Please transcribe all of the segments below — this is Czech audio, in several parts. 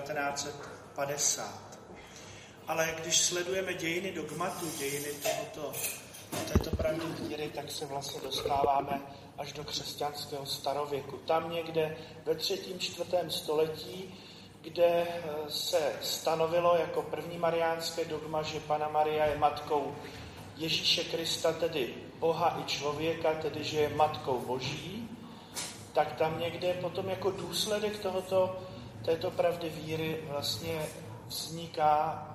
1950. Ale když sledujeme dějiny dogmatu, dějiny tohoto, této pravdy víry, tak se vlastně dostáváme až do křesťanského starověku. Tam někde ve třetím, čtvrtém století, kde eh, se stanovilo jako první mariánské dogma, že Pana Maria je matkou Ježíše Krista, tedy Boha i člověka, tedy že je matkou Boží, tak tam někde potom jako důsledek tohoto, této pravdy víry vlastně vzniká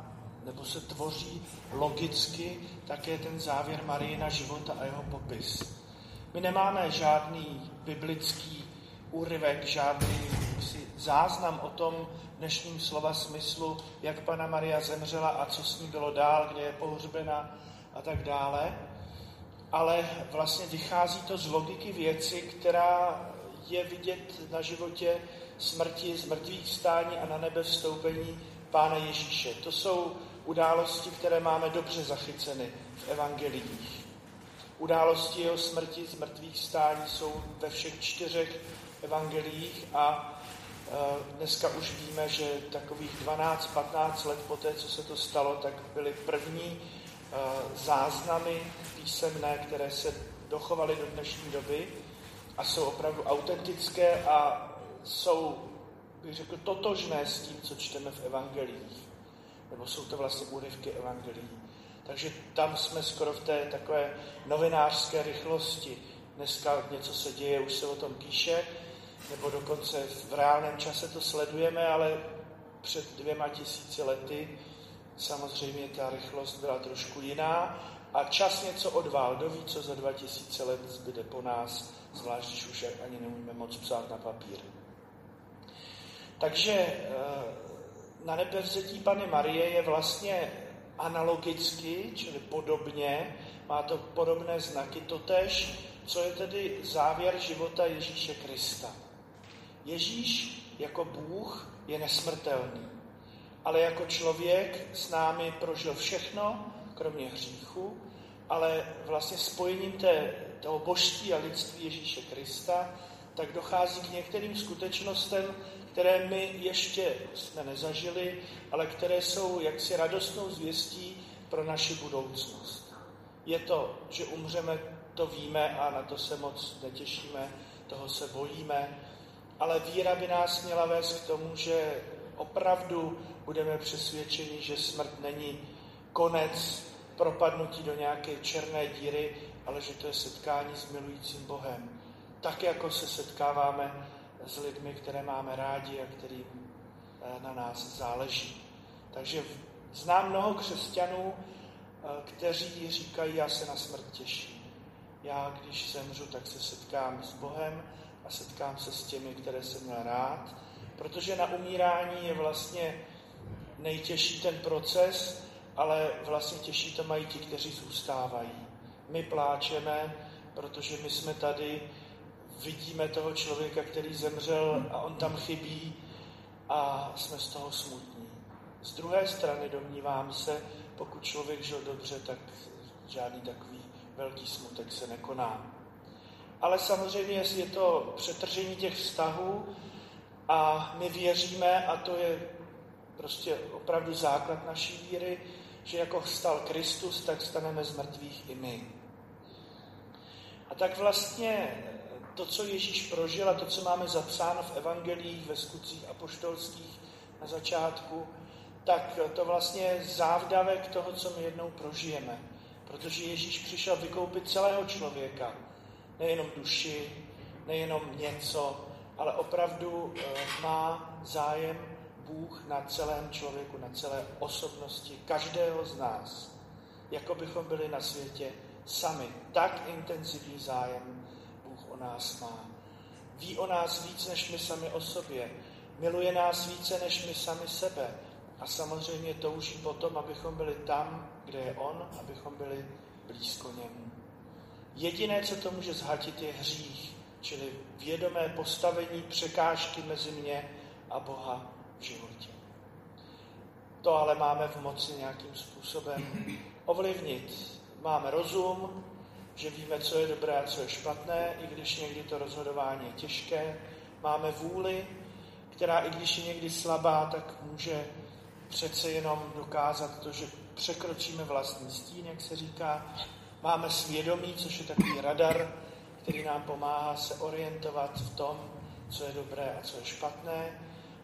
nebo se tvoří logicky také ten závěr Marijina života a jeho popis. My nemáme žádný biblický úryvek, žádný si, záznam o tom dnešním slova smyslu, jak Pana Maria zemřela a co s ní bylo dál, kde je pohřbena a tak dále. Ale vlastně vychází to z logiky věci, která je vidět na životě smrti, z mrtvých stání a na nebe vstoupení Pána Ježíše. To jsou události, které máme dobře zachyceny v evangelích. Události jeho smrti z mrtvých stání jsou ve všech čtyřech evangeliích a e, dneska už víme, že takových 12-15 let po té, co se to stalo, tak byly první e, záznamy písemné, které se dochovaly do dnešní doby a jsou opravdu autentické a jsou, bych řekl, totožné s tím, co čteme v evangelích nebo jsou to vlastně úryvky evangelií. Takže tam jsme skoro v té takové novinářské rychlosti. Dneska něco se děje, už se o tom píše, nebo dokonce v reálném čase to sledujeme, ale před dvěma tisíci lety samozřejmě ta rychlost byla trošku jiná a čas něco odvál. Kdo ví, co za dva tisíce let zbyde po nás, zvlášť když už ani neumíme moc psát na papír. Takže eh, na nebevzetí Pany Marie je vlastně analogicky, čili podobně, má to podobné znaky, totež, co je tedy závěr života Ježíše Krista. Ježíš jako Bůh je nesmrtelný, ale jako člověk s námi prožil všechno, kromě hříchu, ale vlastně spojením té, toho božství a lidství Ježíše Krista, tak dochází k některým skutečnostem, které my ještě jsme nezažili, ale které jsou jaksi radostnou zvěstí pro naši budoucnost. Je to, že umřeme, to víme a na to se moc netěšíme, toho se bojíme, ale víra by nás měla vést k tomu, že opravdu budeme přesvědčeni, že smrt není konec propadnutí do nějaké černé díry, ale že to je setkání s milujícím Bohem. Tak, jako se setkáváme s lidmi, které máme rádi a kterým eh, na nás záleží. Takže znám mnoho křesťanů, eh, kteří říkají, já se na smrt těším. Já, když zemřu, tak se setkám s Bohem a setkám se s těmi, které jsem měl rád, protože na umírání je vlastně nejtěžší ten proces, ale vlastně těžší to mají ti, kteří zůstávají. My pláčeme, protože my jsme tady vidíme toho člověka, který zemřel a on tam chybí a jsme z toho smutní. Z druhé strany domnívám se, pokud člověk žil dobře, tak žádný takový velký smutek se nekoná. Ale samozřejmě je to přetržení těch vztahů a my věříme, a to je prostě opravdu základ naší víry, že jako stal Kristus, tak staneme z mrtvých i my. A tak vlastně to, co Ježíš prožil a to, co máme zapsáno v evangelích, ve skutcích apoštolských na začátku, tak to vlastně je závdavek toho, co my jednou prožijeme. Protože Ježíš přišel vykoupit celého člověka, nejenom duši, nejenom něco, ale opravdu eh, má zájem Bůh na celém člověku, na celé osobnosti každého z nás. Jako bychom byli na světě sami. Tak intenzivní zájem nás má. Ví o nás víc, než my sami o sobě. Miluje nás více, než my sami sebe. A samozřejmě touží potom, abychom byli tam, kde je On, abychom byli blízko němu. Jediné, co to může zhatit, je hřích, čili vědomé postavení překážky mezi mě a Boha v životě. To ale máme v moci nějakým způsobem ovlivnit. Máme rozum, že víme, co je dobré a co je špatné, i když někdy to rozhodování je těžké. Máme vůli, která i když je někdy slabá, tak může přece jenom dokázat to, že překročíme vlastní stín, jak se říká. Máme svědomí, což je takový radar, který nám pomáhá se orientovat v tom, co je dobré a co je špatné.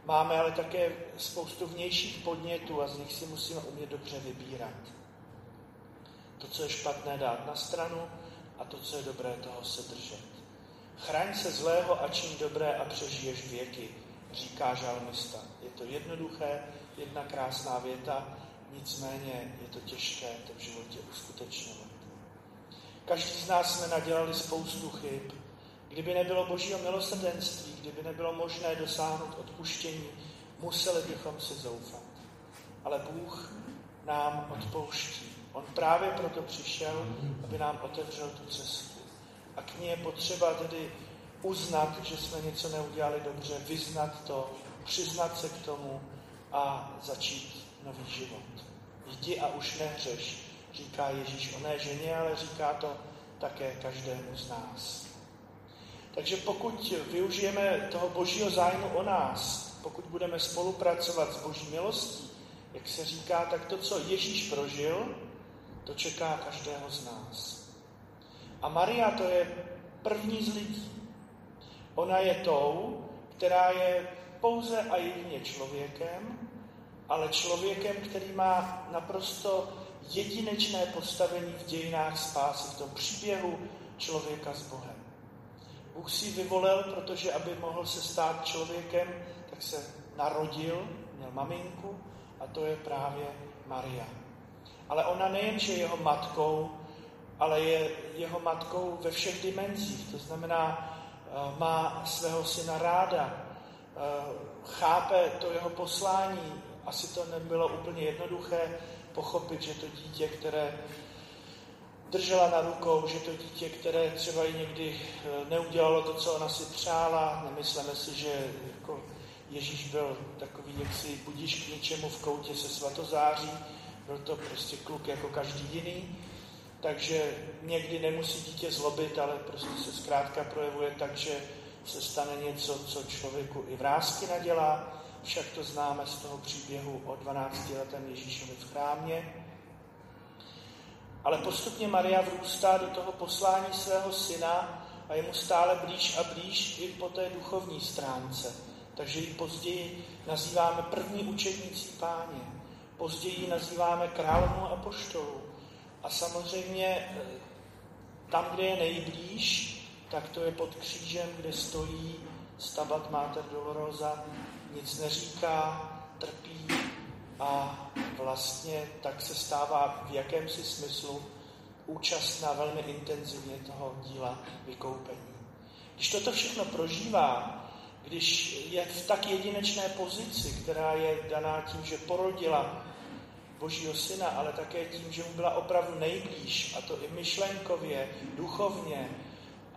Máme ale také spoustu vnějších podnětů a z nich si musíme umět dobře vybírat. To, co je špatné, dát na stranu a to, co je dobré, toho se držet. Chraň se zlého a čin dobré a přežiješ věky, říká žalmista. Je to jednoduché, jedna krásná věta, nicméně je to těžké to v životě uskutečňovat. Každý z nás jsme nadělali spoustu chyb. Kdyby nebylo božího milosrdenství, kdyby nebylo možné dosáhnout odpuštění, museli bychom si zoufat. Ale Bůh nám odpouští. On právě proto přišel, aby nám otevřel tu cestu. A k ní je potřeba tedy uznat, že jsme něco neudělali dobře, vyznat to, přiznat se k tomu a začít nový život. Jdi a už nehřeš, říká Ježíš o ne ženě, ale říká to také každému z nás. Takže pokud využijeme toho božího zájmu o nás, pokud budeme spolupracovat s boží milostí, jak se říká, tak to, co Ježíš prožil, to čeká každého z nás. A Maria to je první z lidí. Ona je tou, která je pouze a jedině člověkem, ale člověkem, který má naprosto jedinečné postavení v dějinách spásy, v tom příběhu člověka s Bohem. Bůh si vyvolil, protože aby mohl se stát člověkem, tak se narodil, měl maminku a to je právě Maria. Ale ona nejenže je jeho matkou, ale je jeho matkou ve všech dimenzích. To znamená, eh, má svého syna ráda, eh, chápe to jeho poslání. Asi to nebylo úplně jednoduché pochopit, že to dítě, které držela na rukou, že to dítě, které třeba i někdy eh, neudělalo to, co ona si přála, nemyslíme si, že jako Ježíš byl takový jaksi budíš k něčemu v koutě se svatozáří, byl to prostě kluk jako každý jiný, takže někdy nemusí dítě zlobit, ale prostě se zkrátka projevuje tak, že se stane něco, co člověku i vrázky nadělá. Však to známe z toho příběhu o 12 letém Ježíšovi v chrámě. Ale postupně Maria vrůstá do toho poslání svého syna a je mu stále blíž a blíž i po té duchovní stránce. Takže ji později nazýváme první učednicí páně. Později ji nazýváme královnou a poštou. A samozřejmě eh, tam, kde je nejblíž, tak to je pod křížem, kde stojí Stabat Mater Dolorosa, nic neříká, trpí a vlastně tak se stává v jakémsi smyslu účastná velmi intenzivně toho díla vykoupení. Když toto všechno prožívá, když je v tak jedinečné pozici, která je daná tím, že porodila Božího syna, ale také tím, že mu byla opravdu nejblíž, a to i myšlenkově, duchovně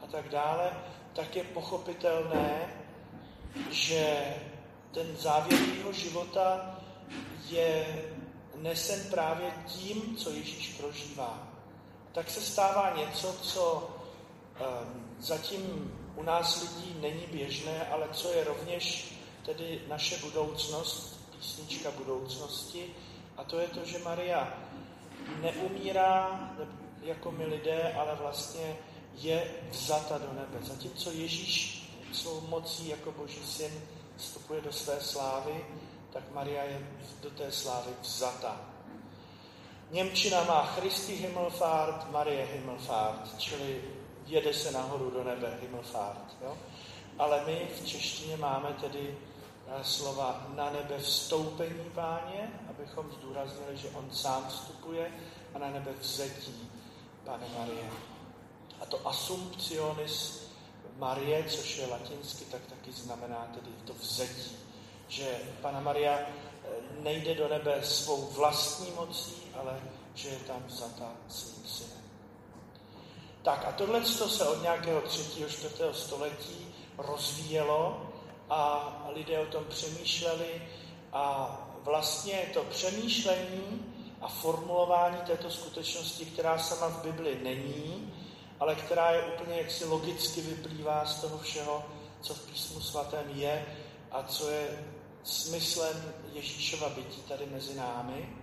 a tak dále, tak je pochopitelné, že ten závěr jeho života je nesen právě tím, co Ježíš prožívá. Tak se stává něco, co um, zatím u nás lidí není běžné, ale co je rovněž tedy naše budoucnost, písnička budoucnosti, a to je to, že Maria neumírá jako my lidé, ale vlastně je vzata do nebe. Zatímco Ježíš svou mocí jako boží syn vstupuje do své slávy, tak Maria je do té slávy vzata. Němčina má Christi Himmelfahrt, Marie Himmelfahrt, čili jede se nahoru do nebe, Himmelfahrt. Jo? Ale my v češtině máme tedy eh, slova na nebe vstoupení páně, abychom zdůraznili, že on sám vstupuje a na nebe vzetí, Pane Marie. A to assumptionis Marie, což je latinsky, tak taky znamená tedy to vzetí. Že Pana Maria eh, nejde do nebe svou vlastní mocí, ale že je tam vzata svým synem. Tak a tohle se od nějakého třetího, čtvrtého století rozvíjelo a lidé o tom přemýšleli a vlastně to přemýšlení a formulování této skutečnosti, která sama v Bibli není, ale která je úplně jaksi logicky vyplývá z toho všeho, co v písmu svatém je, a co je smyslem Ježíšova bytí tady mezi námi,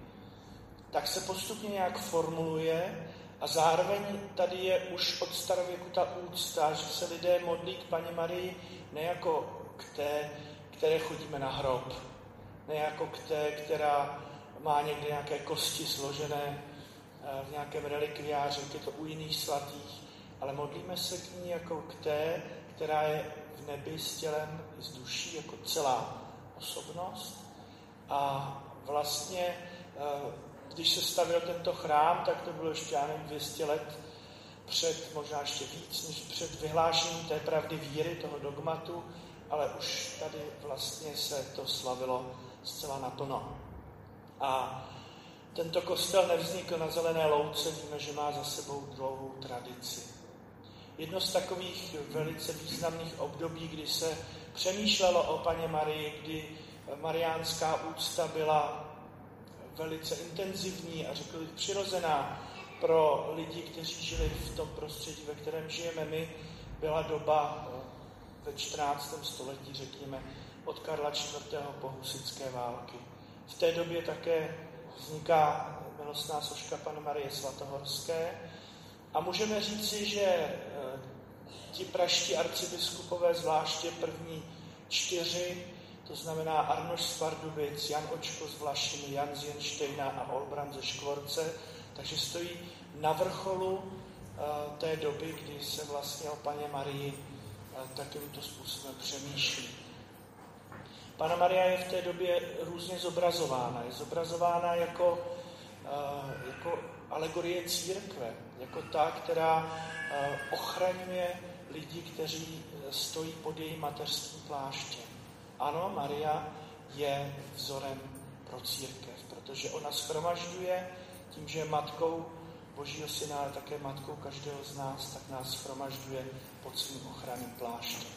tak se postupně nějak formuluje a zároveň tady je už od starověku ta úcta, že se lidé modlí k Paně Marii ne jako k té, které chodíme na hrob, ne jako k té, která má někde nějaké kosti složené eh, v nějakém relikviáři, je to u jiných svatých, ale modlíme se k ní jako k té, která je v nebi s tělem s duší, jako celá osobnost. A vlastně, eh, když se stavil tento chrám, tak to bylo ještě, já nevím, 200 let před, možná ještě víc, než před vyhlášením té pravdy víry, toho dogmatu, ale už tady vlastně se to slavilo zcela naplno. A tento kostel nevznikl na zelené louce, víme, že má za sebou dlouhou tradici. Jedno z takových velice významných období, kdy se přemýšlelo o paně Marii, kdy mariánská úcta byla velice intenzivní a řekl bych přirozená pro lidi, kteří žili v tom prostředí, ve kterém žijeme my, byla doba ve 14. století, řekněme, od Karla IV. po husické války. V té době také vzniká milostná soška Pany Marie Svatohorské a můžeme říci, že eh, ti praští arcibiskupové, zvláště první čtyři, to znamená Arnoš z Pardubic, Jan Očko z Vlašiny, Jan z Jenštejna a Olbram ze Škvorce, takže stojí na vrcholu eh, té doby, kdy se vlastně o paně Marii eh, takovýmto způsobem přemýšlí. Pana Maria je v té době různě zobrazována. Je zobrazována jako, eh, jako alegorie církve, jako ta, která ochraňuje lidi, kteří stojí pod jejím mateřským pláštěm. Ano, Maria je vzorem pro církev, protože ona schromažďuje tím, že je matkou Božího syna, ale také matkou každého z nás, tak nás schromažďuje pod svým ochranným pláštěm.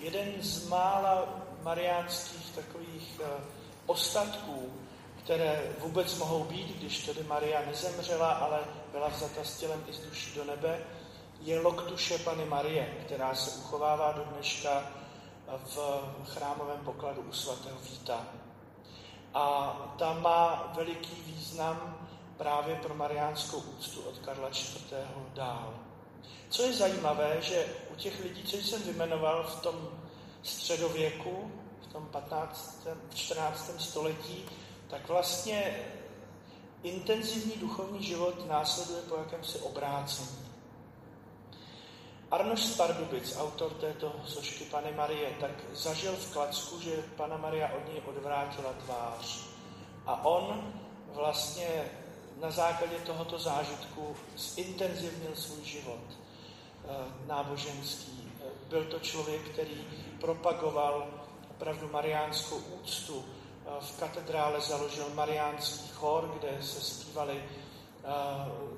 Jeden z mála mariánských takových uh, ostatků, které vůbec mohou být, když tedy Maria nezemřela, ale byla vzata s tělem i z duší do nebe, je loktuše Pany Marie, která se uchovává do dneška v chrámovém pokladu u svatého Víta. A ta má veliký význam právě pro mariánskou úctu od Karla IV. dál. Co je zajímavé, že u těch lidí, co jsem vymenoval v tom středověku, v tom 15. v 14. století, tak vlastně intenzivní duchovní život následuje po jakémsi obrácení. Arnoš z Pardubic, autor této sošky Pany Marie, tak zažil v Klacku, že Pana Maria od něj odvrátila tvář. A on vlastně na základě tohoto zážitku zintenzivnil svůj život eh, náboženský. Byl to člověk, který propagoval opravdu mariánskou úctu. Eh, v katedrále založil mariánský chor, kde se zpívali eh,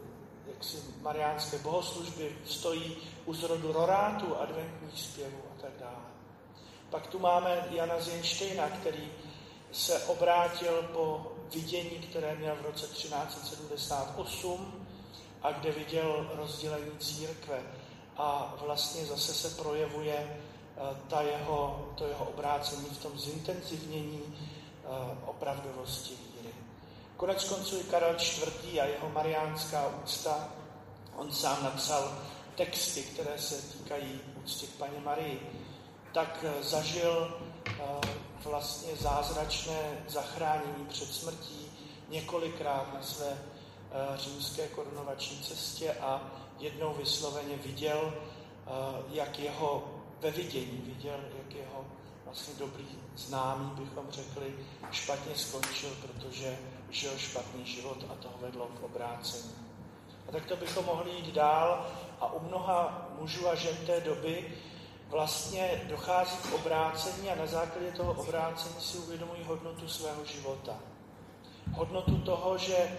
jaksi mariánské bohoslužby, stojí u zrodu rorátu, adventních zpěvů a tak dále. Pak tu máme Jana Zinštejna, který se obrátil po vidění, které měl v roce 1378 a kde viděl rozdělení církve. A vlastně zase se projevuje eh, ta jeho, to jeho obrácení v tom zintenzivnění eh, opravdovosti. Konec konců i Karel IV. a jeho mariánská úcta, on sám napsal texty, které se týkají úcty k paní Marii, tak eh, zažil vlastně zázračné zachránění před smrtí několikrát na své eh, římské korunovační cestě a jednou vysloveně viděl, eh, jak jeho ve vidění viděl, jak jeho vlastně dobrý známý, bychom řekli, špatně skončil, protože žil špatný život a to vedlo k obrácení. A tak to bychom mohli jít dál a u mnoha mužů a žen té doby vlastně dochází k obrácení a na základě toho obrácení si uvědomují hodnotu svého života. Hodnotu toho, že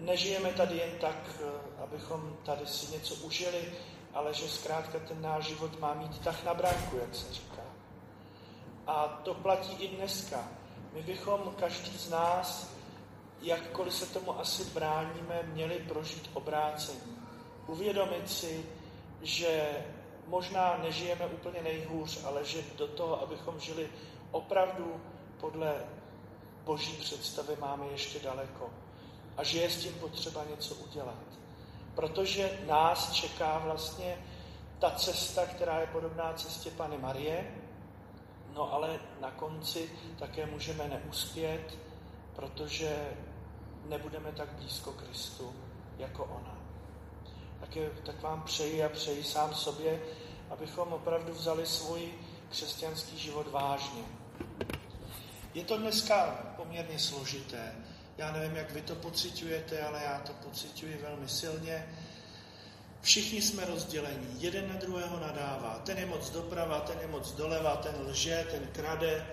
nežijeme tady jen tak, eh, abychom tady si něco užili, ale že zkrátka ten náš život má mít tak na bránku, jak se říká. A to platí i dneska. My bychom, každý z nás, jakkoliv se tomu asi bráníme, měli prožít obrácení. Uvědomit si, že možná nežijeme úplně nejhůř, ale že do toho, abychom žili opravdu podle boží představy, máme ještě daleko. A že je s tím potřeba něco udělat. Protože nás čeká vlastně ta cesta, která je podobná cestě Pany Marie, no ale na konci také můžeme neuspět, protože nebudeme tak blízko Kristu jako ona. Tak, je, tak vám přeji a přeji sám sobě, abychom opravdu vzali svůj křesťanský život vážně. Je to dneska poměrně složité. Já nevím, jak vy to pocitujete, ale já to pocituji velmi silně. Všichni jsme rozdělení, jeden na druhého nadává. Ten je moc doprava, ten je moc doleva, ten lže, ten krade.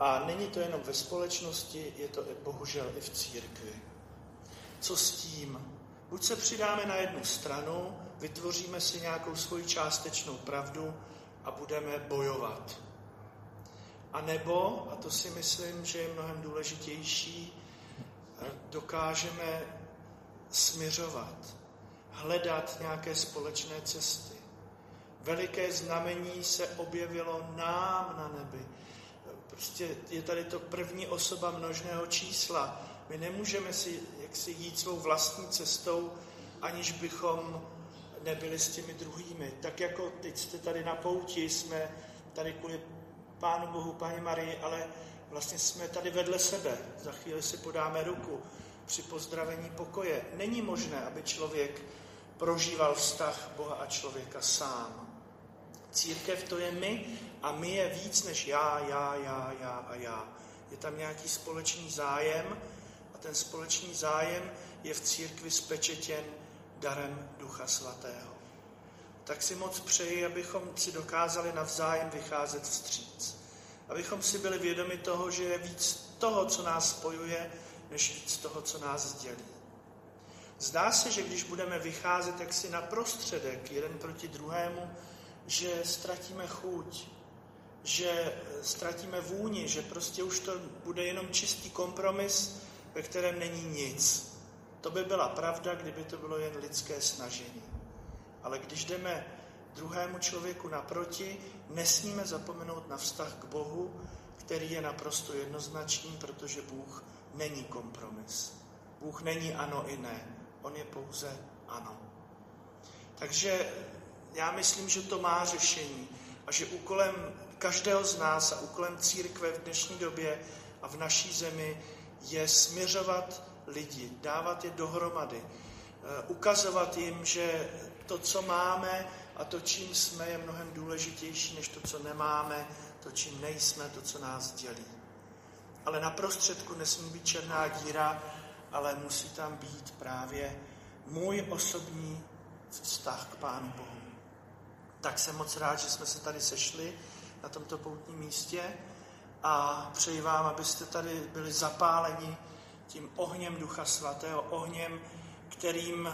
A není to jenom ve společnosti, je to bohužel i v církvi. Co s tím? Buď se přidáme na jednu stranu, vytvoříme si nějakou svoji částečnou pravdu a budeme bojovat. A nebo, a to si myslím, že je mnohem důležitější, dokážeme směřovat, hledat nějaké společné cesty. Veliké znamení se objevilo nám na nebi. Prostě je tady to první osoba množného čísla. My nemůžeme si jaksi jít svou vlastní cestou, aniž bychom nebyli s těmi druhými. Tak jako teď jste tady na pouti, jsme tady kvůli Pánu Bohu, Paní Marii, ale vlastně jsme tady vedle sebe. Za chvíli si podáme ruku při pozdravení pokoje. Není možné, aby člověk prožíval vztah Boha a člověka sám. Církev to je my a my je víc než já, já, já, já a já. Je tam nějaký společný zájem a ten společný zájem je v církvi spečetěn darem Ducha Svatého. Tak si moc přeji, abychom si dokázali navzájem vycházet vstříc. Abychom si byli vědomi toho, že je víc toho, co nás spojuje, než víc toho, co nás dělí. Zdá se, že když budeme vycházet jaksi na prostředek jeden proti druhému, že ztratíme chuť, že ztratíme vůni, že prostě už to bude jenom čistý kompromis, ve kterém není nic. To by byla pravda, kdyby to bylo jen lidské snažení. Ale když jdeme druhému člověku naproti, nesmíme zapomenout na vztah k Bohu, který je naprosto jednoznačný, protože Bůh není kompromis. Bůh není ano i ne. On je pouze ano. Takže já myslím, že to má řešení a že úkolem každého z nás a úkolem církve v dnešní době a v naší zemi je směřovat lidi, dávat je dohromady, eh, ukazovat jim, že to, co máme a to, čím jsme, je mnohem důležitější než to, co nemáme, to, čím nejsme, to, co nás dělí. Ale na prostředku nesmí být černá díra, ale musí tam být právě můj osobní vztah k Pánu Bohu. Tak jsem moc rád, že jsme se tady sešli na tomto poutním místě a přeji vám, abyste tady byli zapáleni tím ohněm Ducha Svatého, ohněm, kterým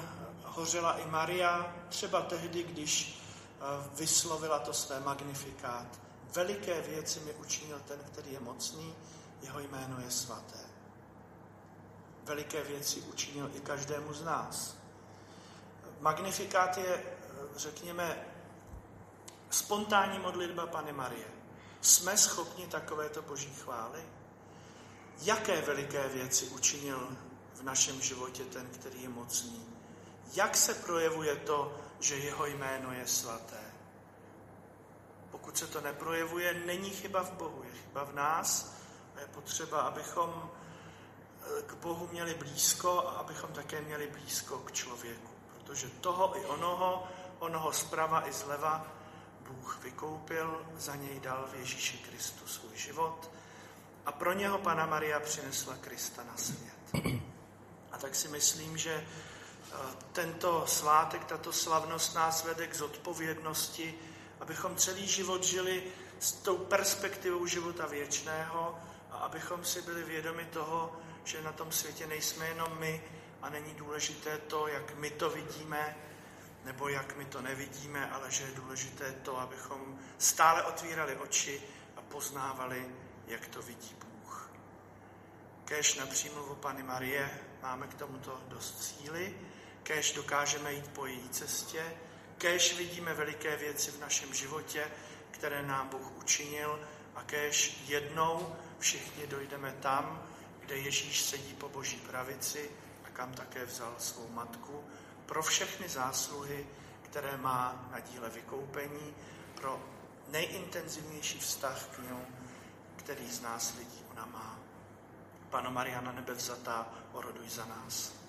hořela i Maria, třeba tehdy, když eh, vyslovila to své magnifikát. Veliké věci mi učinil ten, který je mocný, jeho jméno je svaté. Veliké věci učinil i každému z nás. Magnifikát je, eh, řekněme, spontánní modlitba Pany Marie. Jsme schopni takovéto boží chvály? Jaké veliké věci učinil v našem životě ten, který je mocný? Jak se projevuje to, že jeho jméno je svaté? Pokud se to neprojevuje, není chyba v Bohu, je chyba v nás a je potřeba, abychom eh, k Bohu měli blízko a abychom také měli blízko k člověku. Protože toho i onoho, onoho zprava i zleva, Bůh vykoupil, za něj dal v Ježíši Kristu svůj život a pro něho Pana Maria přinesla Krista na svět. A tak si myslím, že eh, tento svátek, tato slavnost nás vede k zodpovědnosti, abychom celý život žili s tou perspektivou života věčného a abychom si byli vědomi toho, že na tom světě nejsme jenom my a není důležité to, jak my to vidíme, nebo jak my to nevidíme, ale že je důležité to, abychom stále otvírali oči a poznávali, jak to vidí Bůh. Kéž na přímluvu Pany Marie máme k tomuto dost síly, kéž dokážeme jít po její cestě, kéž vidíme veliké věci v našem životě, které nám Bůh učinil. A kéž jednou všichni dojdeme tam, kde Ježíš sedí po boží pravici a kam také vzal svou matku, pro všechny zásluhy, které má na díle vykoupení, pro nejintenzivnější vztah k němu, který z nás lidí ona má. Pano Mariana nebevzatá, oroduj za nás.